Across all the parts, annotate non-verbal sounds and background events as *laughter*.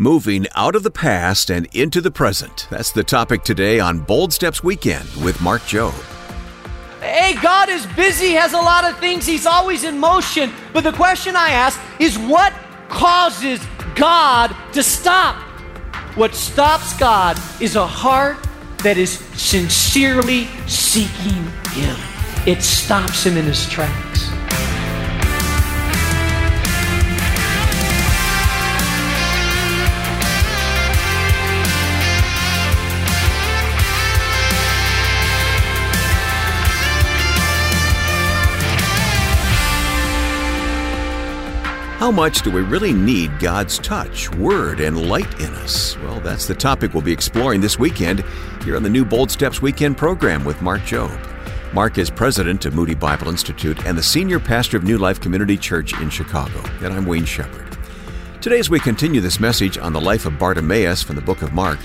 Moving out of the past and into the present. That's the topic today on Bold Steps Weekend with Mark Jobe. Hey, God is busy, has a lot of things, He's always in motion. But the question I ask is what causes God to stop? What stops God is a heart that is sincerely seeking Him. It stops Him in His tracks. How much do we really need God's touch, word, and light in us? Well, that's the topic we'll be exploring this weekend here on the new Bold Steps Weekend program with Mark Jobe. Mark is president of Moody Bible Institute and the senior pastor of New Life Community Church in Chicago. And I'm Wayne Shepherd. Today, as we continue this message on the life of Bartimaeus from the book of Mark,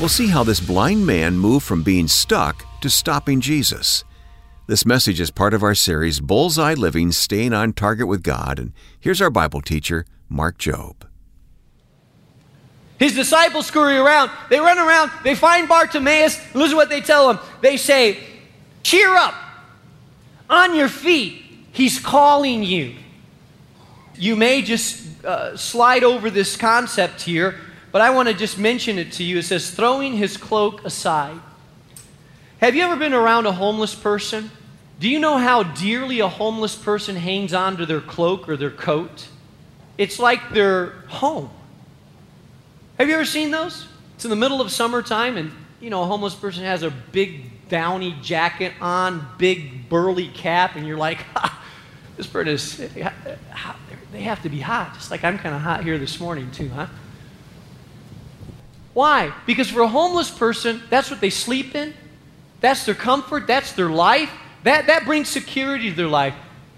we'll see how this blind man moved from being stuck to stopping Jesus. This message is part of our series, Bullseye Living Staying on Target with God. And here's our Bible teacher, Mark Jobe. His disciples scurry around. They run around. They find Bartimaeus. Listen to what they tell him. They say, Cheer up. On your feet. He's calling you. You may just uh, slide over this concept here, but I want to just mention it to you. It says, throwing his cloak aside. Have you ever been around a homeless person? Do you know how dearly a homeless person hangs on to their cloak or their coat? It's like their home. Have you ever seen those? It's in the middle of summertime, and you know, a homeless person has a big downy jacket on, big burly cap, and you're like, *laughs* ha, this person is, uh, they have to be hot, just like I'm kind of hot here this morning, too, huh? Why? Because for a homeless person, that's what they sleep in, that's their comfort, that's their life. That, that brings security to their life.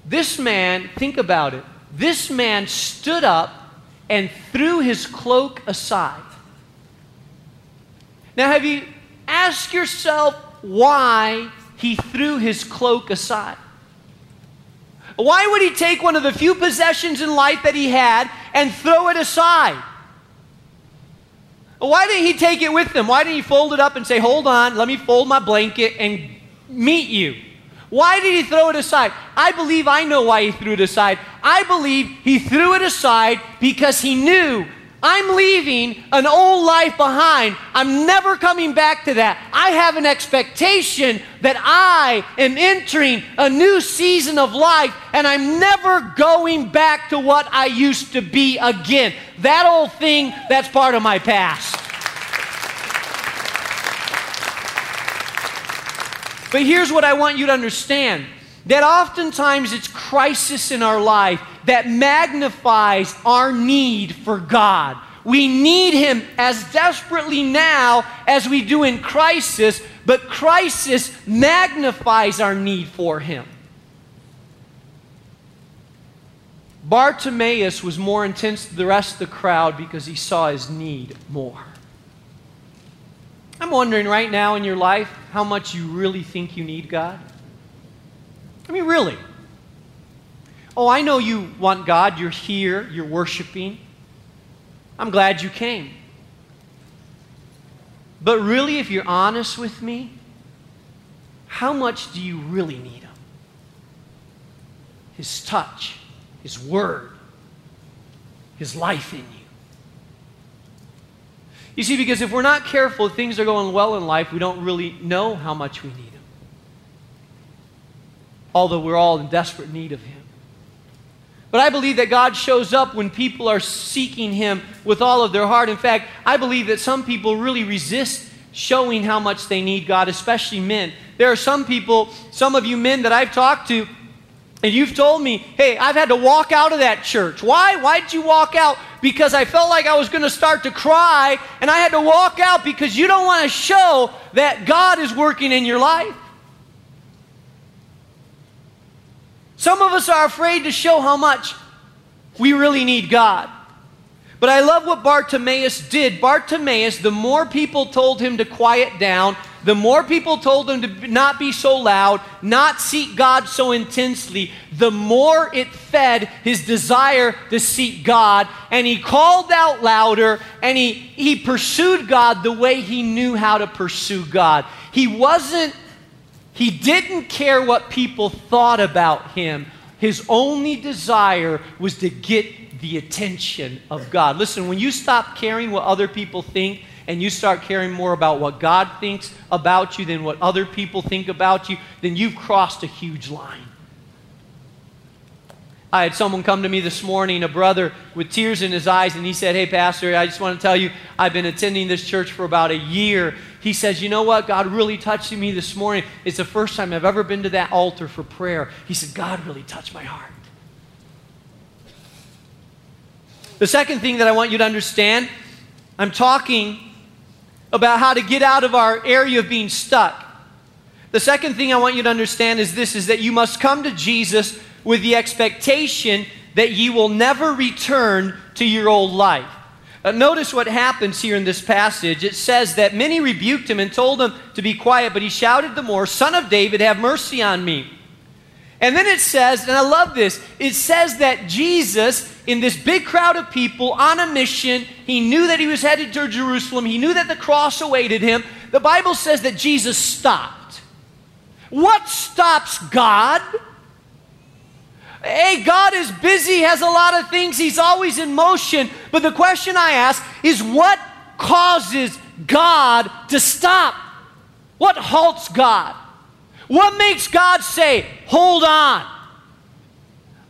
This man, think about it. This man stood up and threw his cloak aside. Now, have you asked yourself why he threw his cloak aside? Why would he take one of the few possessions in life that he had and throw it aside? Why didn't he take it with him? Why didn't he fold it up and say, Hold on, let me fold my blanket and meet you? Why did he throw it aside? I believe I know why he threw it aside. I believe he threw it aside because he knew I'm leaving an old life behind. I'm never coming back to that. I have an expectation that I am entering a new season of life and I'm never going back to what I used to be again. That old thing, that's part of my past. But here's what I want you to understand that oftentimes it's crisis in our life that magnifies our need for God. We need Him as desperately now as we do in crisis, but crisis magnifies our need for Him. Bartimaeus was more intense than the rest of the crowd because he saw his need more. I'm wondering right now in your life how much you really think you need God. I mean, really. Oh, I know you want God. You're here. You're worshiping. I'm glad you came. But really, if you're honest with me, how much do you really need Him? His touch, His word, His life in you. You see, because if we're not careful, things are going well in life, we don't really know how much we need Him. Although we're all in desperate need of Him. But I believe that God shows up when people are seeking Him with all of their heart. In fact, I believe that some people really resist showing how much they need God, especially men. There are some people, some of you men that I've talked to, and you've told me, hey, I've had to walk out of that church. Why? Why did you walk out? Because I felt like I was going to start to cry, and I had to walk out because you don't want to show that God is working in your life. Some of us are afraid to show how much we really need God. But I love what Bartimaeus did. Bartimaeus, the more people told him to quiet down, the more people told him to not be so loud, not seek God so intensely, the more it fed his desire to seek God. And he called out louder and he, he pursued God the way he knew how to pursue God. He wasn't, he didn't care what people thought about him. His only desire was to get the attention of God. Listen, when you stop caring what other people think, and you start caring more about what God thinks about you than what other people think about you, then you've crossed a huge line. I had someone come to me this morning, a brother with tears in his eyes, and he said, Hey, Pastor, I just want to tell you, I've been attending this church for about a year. He says, You know what? God really touched me this morning. It's the first time I've ever been to that altar for prayer. He said, God really touched my heart. The second thing that I want you to understand I'm talking about how to get out of our area of being stuck. The second thing I want you to understand is this is that you must come to Jesus with the expectation that you will never return to your old life. Uh, notice what happens here in this passage. It says that many rebuked him and told him to be quiet, but he shouted the more, Son of David, have mercy on me. And then it says, and I love this, it says that Jesus, in this big crowd of people on a mission, he knew that he was headed to Jerusalem, he knew that the cross awaited him. The Bible says that Jesus stopped. What stops God? Hey, God is busy, has a lot of things, He's always in motion. But the question I ask is what causes God to stop? What halts God? What makes God say, hold on?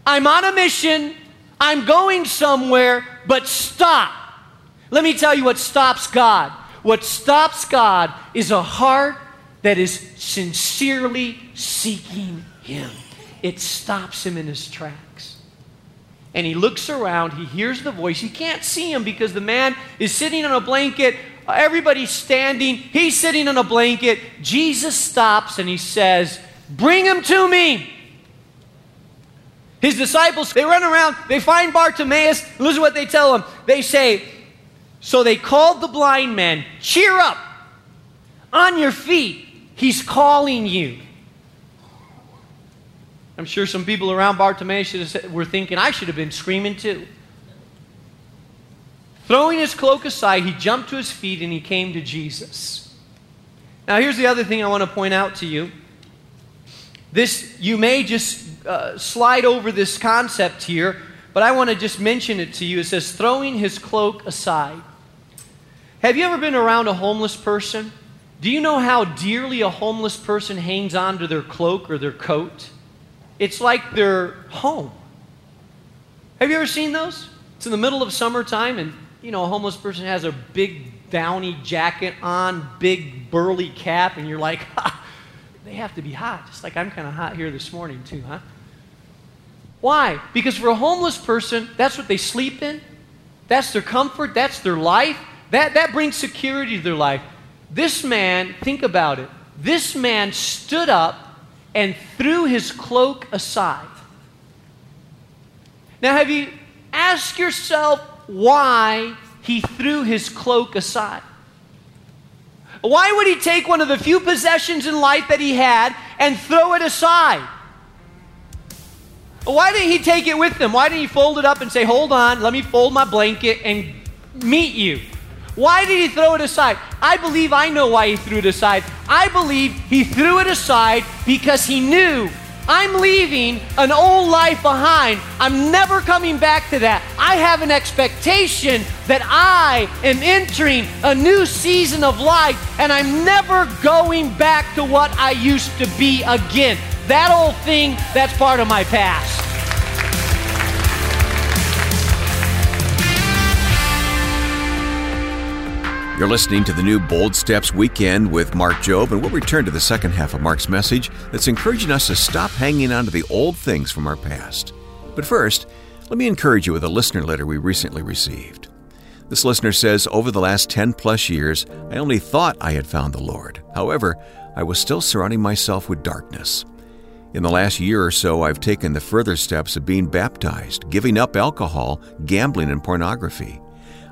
I'm on a mission, I'm going somewhere, but stop. Let me tell you what stops God. What stops God is a heart that is sincerely seeking Him. It stops him in his tracks. And he looks around, he hears the voice. He can't see him because the man is sitting on a blanket Everybody's standing. He's sitting on a blanket. Jesus stops and he says, Bring him to me. His disciples, they run around, they find Bartimaeus. Listen to what they tell him. They say, So they called the blind man, Cheer up, on your feet. He's calling you. I'm sure some people around Bartimaeus were thinking, I should have been screaming too. Throwing his cloak aside, he jumped to his feet and he came to Jesus. Now, here's the other thing I want to point out to you. This, you may just uh, slide over this concept here, but I want to just mention it to you. It says, throwing his cloak aside. Have you ever been around a homeless person? Do you know how dearly a homeless person hangs on to their cloak or their coat? It's like their home. Have you ever seen those? It's in the middle of summertime and you know, a homeless person has a big downy jacket on, big burly cap, and you're like, *laughs* ha, they have to be hot, just like I'm kind of hot here this morning, too, huh? Why? Because for a homeless person, that's what they sleep in, that's their comfort, that's their life, that, that brings security to their life. This man, think about it, this man stood up and threw his cloak aside. Now, have you asked yourself why he threw his cloak aside. Why would he take one of the few possessions in life that he had and throw it aside? Why didn't he take it with him? Why didn't he fold it up and say, Hold on, let me fold my blanket and meet you? Why did he throw it aside? I believe I know why he threw it aside. I believe he threw it aside because he knew I'm leaving an old life behind. I'm never coming back to that. I have an expectation that I am entering a new season of life and I'm never going back to what I used to be again. That old thing, that's part of my past. You're listening to the new Bold Steps Weekend with Mark Jobe, and we'll return to the second half of Mark's message that's encouraging us to stop hanging on to the old things from our past. But first, let me encourage you with a listener letter we recently received. This listener says, Over the last 10 plus years, I only thought I had found the Lord. However, I was still surrounding myself with darkness. In the last year or so, I've taken the further steps of being baptized, giving up alcohol, gambling, and pornography.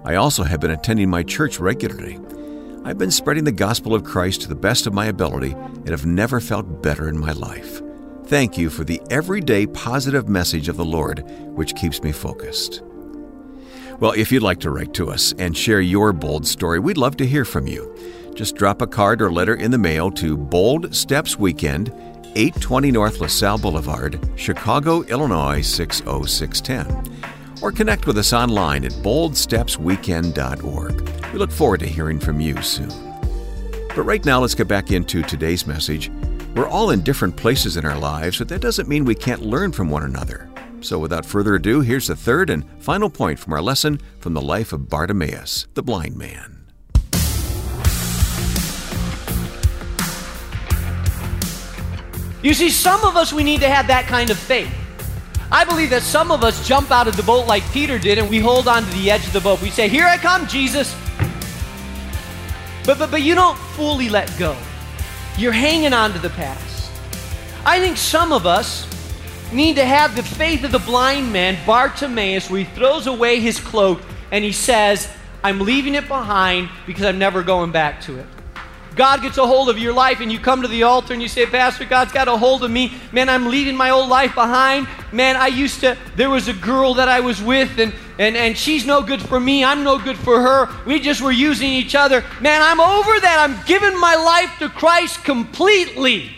I also have been attending my church regularly. I've been spreading the gospel of Christ to the best of my ability and have never felt better in my life. Thank you for the everyday positive message of the Lord, which keeps me focused. Well, if you'd like to write to us and share your bold story, we'd love to hear from you. Just drop a card or letter in the mail to Bold Steps Weekend, 820 North LaSalle Boulevard, Chicago, Illinois 60610. Or connect with us online at boldstepsweekend.org. We look forward to hearing from you soon. But right now, let's get back into today's message. We're all in different places in our lives, but that doesn't mean we can't learn from one another. So, without further ado, here's the third and final point from our lesson from the life of Bartimaeus, the blind man. You see, some of us, we need to have that kind of faith. I believe that some of us jump out of the boat like Peter did and we hold on to the edge of the boat. We say, Here I come, Jesus. But, but, but you don't fully let go. You're hanging on to the past. I think some of us need to have the faith of the blind man, Bartimaeus, where he throws away his cloak and he says, I'm leaving it behind because I'm never going back to it. God gets a hold of your life and you come to the altar and you say, Pastor, God's got a hold of me. Man, I'm leaving my old life behind. Man, I used to, there was a girl that I was with and, and, and she's no good for me. I'm no good for her. We just were using each other. Man, I'm over that. I'm giving my life to Christ completely.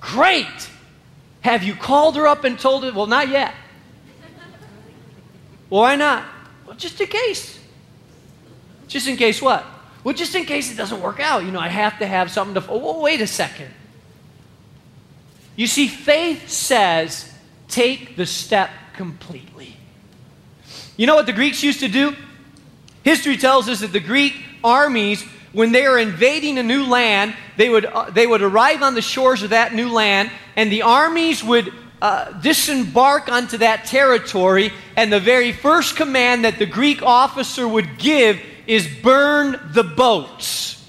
Great. Have you called her up and told her? Well, not yet. Why not? Well, just in case. Just in case what? Well, just in case it doesn't work out, you know, I have to have something to. Oh, wait a second. You see, faith says take the step completely. You know what the Greeks used to do? History tells us that the Greek armies, when they were invading a new land, they would, uh, they would arrive on the shores of that new land, and the armies would uh, disembark onto that territory, and the very first command that the Greek officer would give is burn the boats.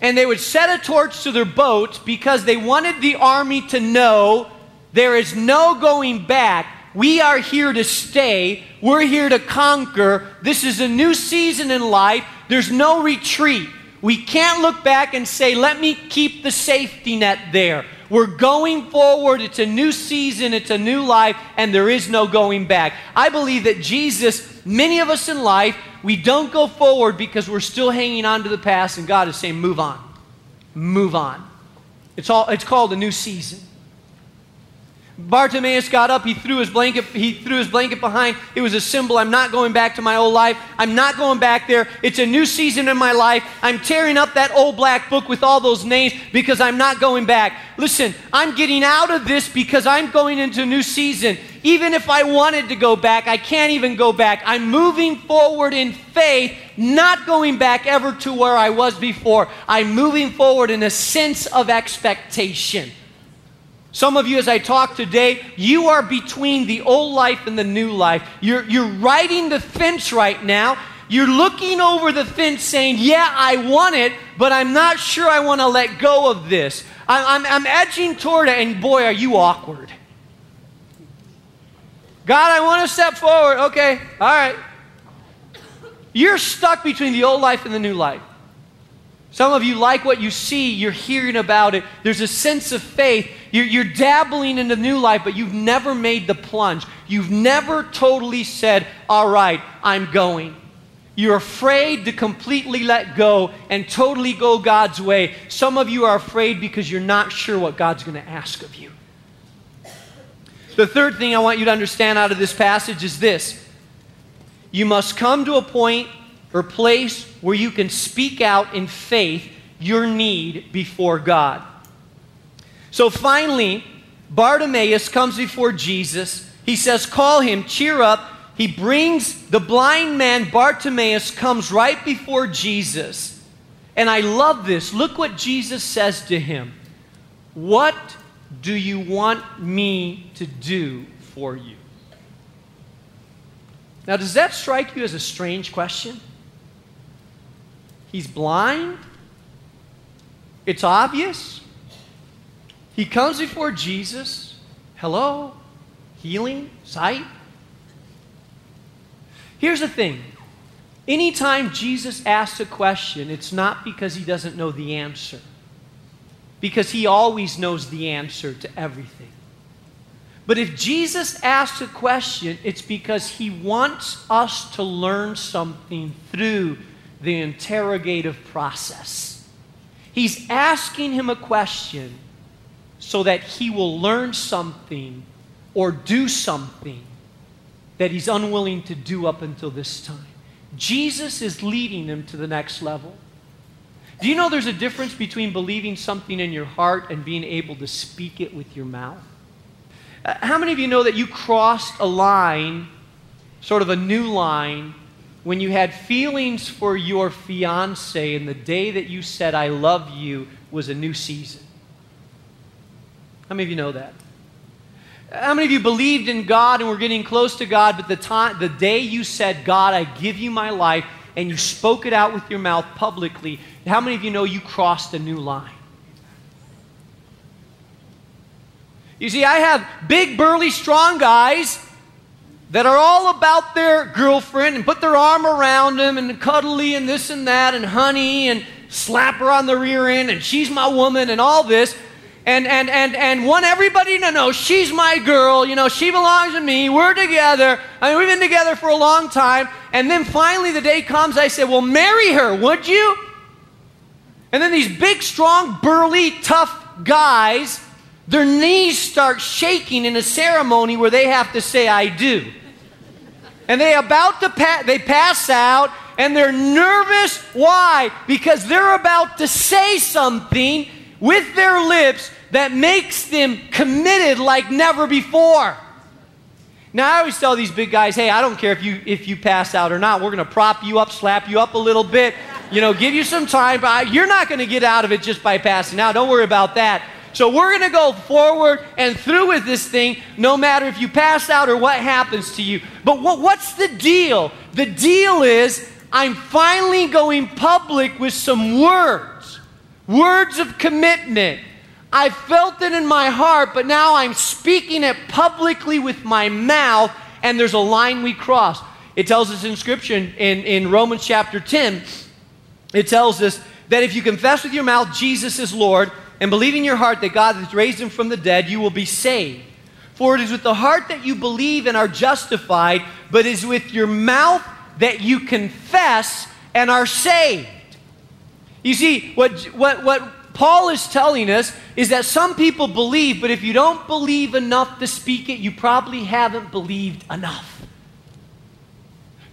And they would set a torch to their boats because they wanted the army to know there is no going back. We are here to stay. We're here to conquer. This is a new season in life. There's no retreat. We can't look back and say, let me keep the safety net there. We're going forward. It's a new season, it's a new life, and there is no going back. I believe that Jesus, many of us in life, we don't go forward because we're still hanging on to the past, and God is saying, move on. Move on. It's, all, it's called a new season. Bartimaeus got up, he threw his blanket, he threw his blanket behind. It was a symbol. I'm not going back to my old life. I'm not going back there. It's a new season in my life. I'm tearing up that old black book with all those names because I'm not going back. Listen, I'm getting out of this because I'm going into a new season. Even if I wanted to go back, I can't even go back. I'm moving forward in faith, not going back ever to where I was before. I'm moving forward in a sense of expectation. Some of you, as I talk today, you are between the old life and the new life. You're, you're riding the fence right now. You're looking over the fence saying, Yeah, I want it, but I'm not sure I want to let go of this. I'm, I'm, I'm edging toward it, and boy, are you awkward. God, I want to step forward. Okay, all right. You're stuck between the old life and the new life. Some of you like what you see, you're hearing about it. There's a sense of faith. You're, you're, dabbling in the new life, but you've never made the plunge. You've never totally said, All right, I'm going. You're afraid to completely let go and totally go God's way. Some of you are afraid because you're not sure what God's going to ask of you. The third thing I want you to understand out of this passage is this you must come to a point or place where you can speak out in faith your need before God. So finally, Bartimaeus comes before Jesus. He says, Call him, cheer up. He brings the blind man, Bartimaeus, comes right before Jesus. And I love this. Look what Jesus says to him What do you want me to do for you? Now, does that strike you as a strange question? He's blind. It's obvious. He comes before Jesus. Hello? Healing? Sight? Here's the thing Anytime Jesus asks a question, it's not because he doesn't know the answer, because he always knows the answer to everything. But if Jesus asks a question, it's because he wants us to learn something through the interrogative process. He's asking him a question so that he will learn something or do something that he's unwilling to do up until this time. Jesus is leading him to the next level. Do you know there's a difference between believing something in your heart and being able to speak it with your mouth? Uh, how many of you know that you crossed a line, sort of a new line, when you had feelings for your fiance and the day that you said, I love you, was a new season? How many of you know that? How many of you believed in God and were getting close to God, but the, time, the day you said, God, I give you my life, and you spoke it out with your mouth publicly, how many of you know you crossed a new line? You see, I have big, burly, strong guys that are all about their girlfriend and put their arm around them and cuddly and this and that and honey and slap her on the rear end and she's my woman and all this. And and and and want everybody to know she's my girl you know she belongs to me we're together I mean, we've been together for a long time. And then finally the day comes i said well marry her would you? And then these big strong burly tough guys their knees start shaking in a ceremony where they have to say i do and they about to pa- they pass out and they're nervous. Why? Because they're about to say something with their lips that makes them committed like never before. Now i always tell these big guys hey i don't care if you if you pass out or not. We're going to prop you up slap you up a little bit you know give you some time but you're not going to get out of it just by passing out. Don't worry about that so we're going to go forward and through with this thing, no matter if you pass out or what happens to you. But what, what's the deal? The deal is I'm finally going public with some words, words of commitment. I felt it in my heart, but now I'm speaking it publicly with my mouth, and there's a line we cross. It tells us in Scripture in, in Romans chapter 10, it tells us that if you confess with your mouth Jesus is Lord and believe in your heart that God has raised him from the dead, you will be saved. For it is with the heart that you believe and are justified, but it is with your mouth that you confess and are saved. You see, what, what, what Paul is telling us is that some people believe, but if you don't believe enough to speak it, you probably haven't believed enough.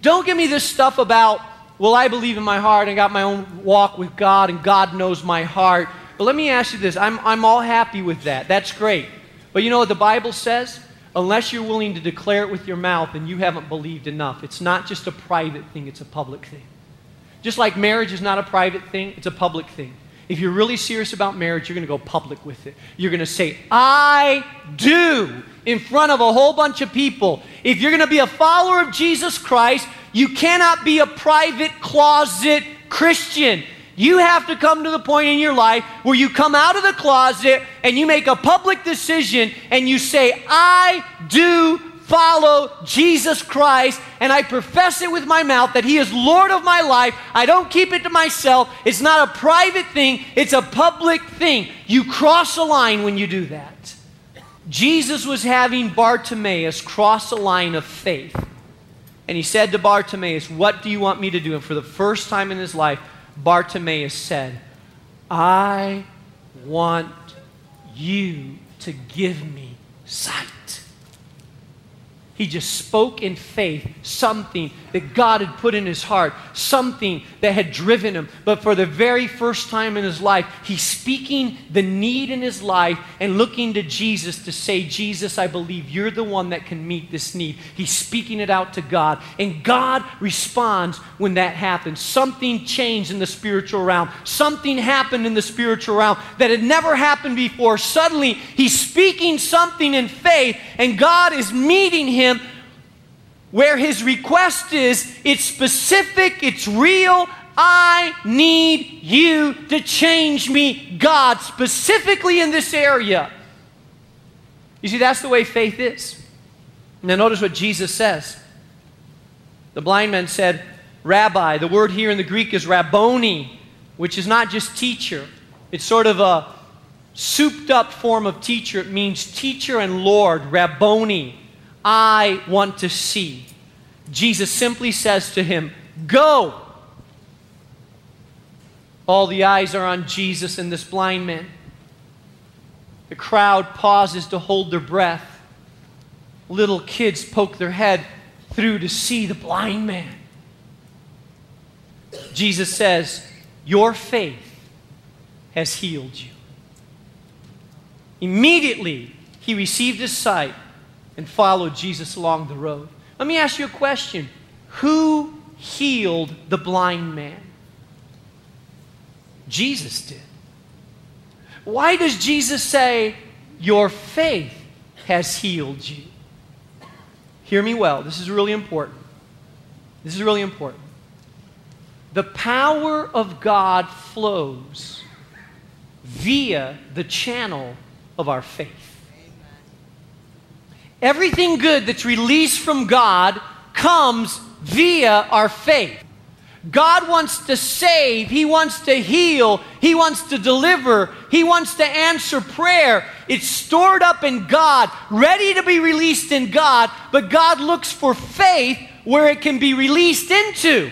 Don't give me this stuff about, well, I believe in my heart and got my own walk with God and God knows my heart. But let me ask you this I'm, I'm all happy with that. That's great. But you know what the Bible says? Unless you're willing to declare it with your mouth and you haven't believed enough. It's not just a private thing, it's a public thing. Just like marriage is not a private thing, it's a public thing. If you're really serious about marriage, you're going to go public with it. You're going to say, I do, in front of a whole bunch of people. If you're going to be a follower of Jesus Christ, you cannot be a private closet Christian. You have to come to the point in your life where you come out of the closet and you make a public decision and you say, I do follow Jesus Christ and I profess it with my mouth that He is Lord of my life. I don't keep it to myself. It's not a private thing, it's a public thing. You cross a line when you do that. Jesus was having Bartimaeus cross a line of faith. And he said to Bartimaeus, What do you want me to do? And for the first time in his life, Bartimaeus said, I want you to give me sight. He just spoke in faith something that God had put in his heart, something that had driven him. But for the very first time in his life, he's speaking the need in his life and looking to Jesus to say, Jesus, I believe you're the one that can meet this need. He's speaking it out to God. And God responds when that happens. Something changed in the spiritual realm, something happened in the spiritual realm that had never happened before. Suddenly, he's speaking something in faith, and God is meeting him where his request is it's specific, it's real. I need you to change me, God, specifically in this area. You see, that's the way faith is. Now, notice what Jesus says. The blind man said, rabbi. The word here in the Greek is rabboni, which is not just teacher. It's sort of a souped up form of teacher. It means teacher and Lord, rabboni. I want to see. Jesus simply says to him, Go. All the eyes are on Jesus and this blind man. The crowd pauses to hold their breath. Little kids poke their head through to see the blind man. Jesus says, Your faith has healed you. Immediately, he received his sight and followed Jesus along the road. Let me ask you a question Who healed the blind man? Jesus did. Why does Jesus say, Your faith has healed you? Hear me well. This is really important. This is really important. The power of God flows via the channel of our faith. Everything good that's released from God comes via our faith. God wants to save, He wants to heal, He wants to deliver, He wants to answer prayer. It's stored up in God, ready to be released in God, but God looks for faith where it can be released into.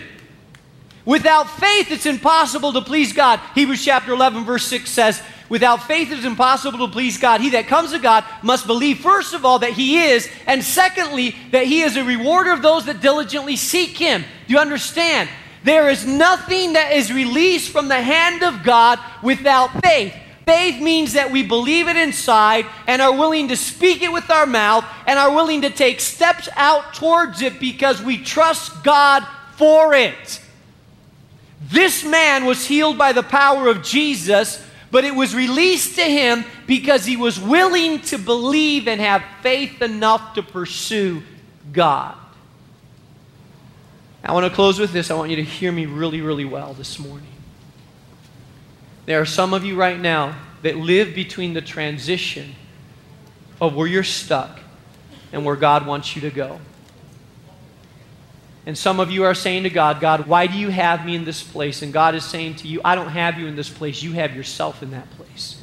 Without faith, it's impossible to please God. Hebrews chapter 11, verse 6 says, Without faith, it is impossible to please God. He that comes to God must believe, first of all, that He is, and secondly, that He is a rewarder of those that diligently seek Him. Do you understand? There is nothing that is released from the hand of God without faith. Faith means that we believe it inside and are willing to speak it with our mouth and are willing to take steps out towards it because we trust God for it. This man was healed by the power of Jesus, but it was released to him because he was willing to believe and have faith enough to pursue God. I want to close with this. I want you to hear me really, really well this morning. There are some of you right now that live between the transition of where you're stuck and where God wants you to go. And some of you are saying to God, God, why do you have me in this place? And God is saying to you, I don't have you in this place. You have yourself in that place.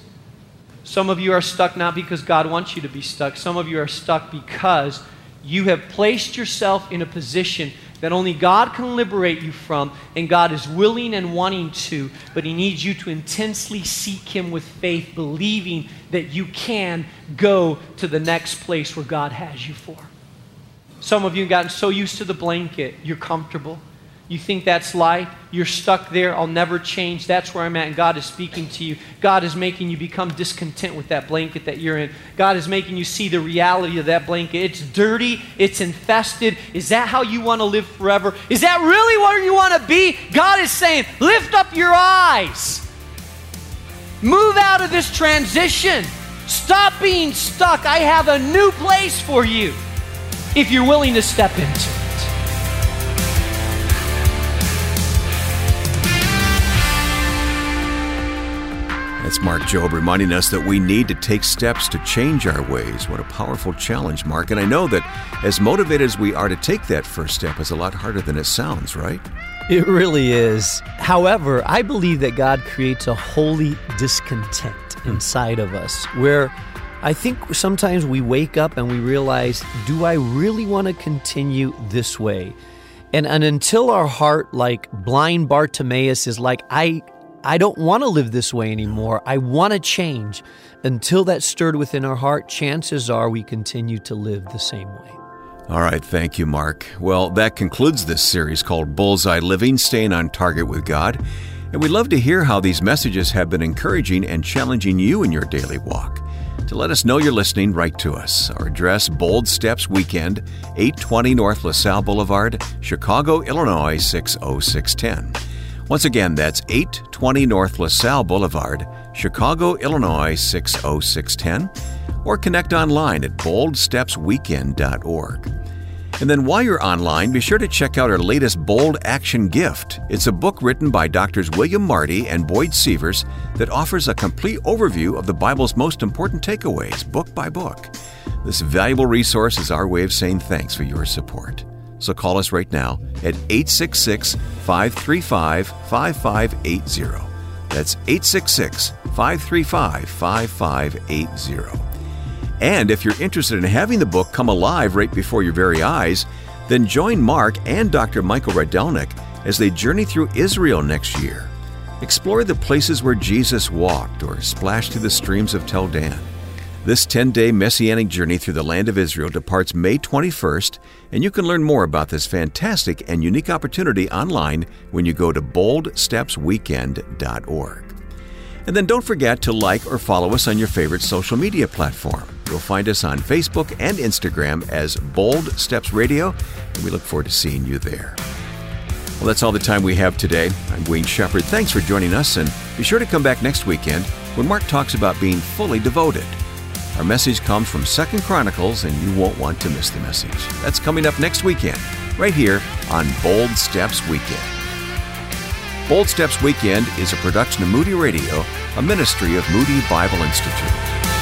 Some of you are stuck not because God wants you to be stuck. Some of you are stuck because you have placed yourself in a position that only God can liberate you from, and God is willing and wanting to, but He needs you to intensely seek Him with faith, believing that you can go to the next place where God has you for. Some of you have gotten so used to the blanket, you're comfortable. You think that's life? You're stuck there. I'll never change. That's where I'm at. And God is speaking to you. God is making you become discontent with that blanket that you're in. God is making you see the reality of that blanket. It's dirty, it's infested. Is that how you want to live forever? Is that really where you want to be? God is saying, lift up your eyes. Move out of this transition. Stop being stuck. I have a new place for you if you're willing to step into it. That's Mark Jobe reminding us that we need to take steps to change our ways. What a powerful challenge, Mark. And I know that as motivated as we are to take that first step, it's a lot harder than it sounds, right? It really is. However, I believe that God creates a holy discontent inside of us where I think sometimes we wake up and we realize, do I really want to continue this way? And, and until our heart, like blind Bartimaeus, is like, I, I don't want to live this way anymore. I want to change. Until that's stirred within our heart, chances are we continue to live the same way. All right, thank you, Mark. Well, that concludes this series called Bullseye Living Staying on Target with God. And we'd love to hear how these messages have been encouraging and challenging you in your daily walk. To let us know you're listening, write to us. Our address Bold Steps Weekend, 820 North LaSalle Boulevard, Chicago, Illinois 60610. Once again, that's 820 North LaSalle Boulevard, Chicago, Illinois 60610, or connect online at boldstepsweekend.org. And then while you're online, be sure to check out our latest Bold Action Gift. It's a book written by Doctors William Marty and Boyd Seevers that offers a complete overview of the Bible's most important takeaways, book by book. This valuable resource is our way of saying thanks for your support. So call us right now at 866 535 5580. That's 866 535 5580. And if you're interested in having the book come alive right before your very eyes, then join Mark and Dr. Michael Rydelnik as they journey through Israel next year. Explore the places where Jesus walked or splash through the streams of Tel Dan. This 10 day messianic journey through the land of Israel departs May 21st, and you can learn more about this fantastic and unique opportunity online when you go to boldstepsweekend.org. And then don't forget to like or follow us on your favorite social media platform. You'll find us on Facebook and Instagram as Bold Steps Radio, and we look forward to seeing you there. Well, that's all the time we have today. I'm Wayne Shepherd. Thanks for joining us, and be sure to come back next weekend when Mark talks about being fully devoted. Our message comes from Second Chronicles, and you won't want to miss the message. That's coming up next weekend, right here on Bold Steps Weekend. Bold Steps Weekend is a production of Moody Radio, a ministry of Moody Bible Institute.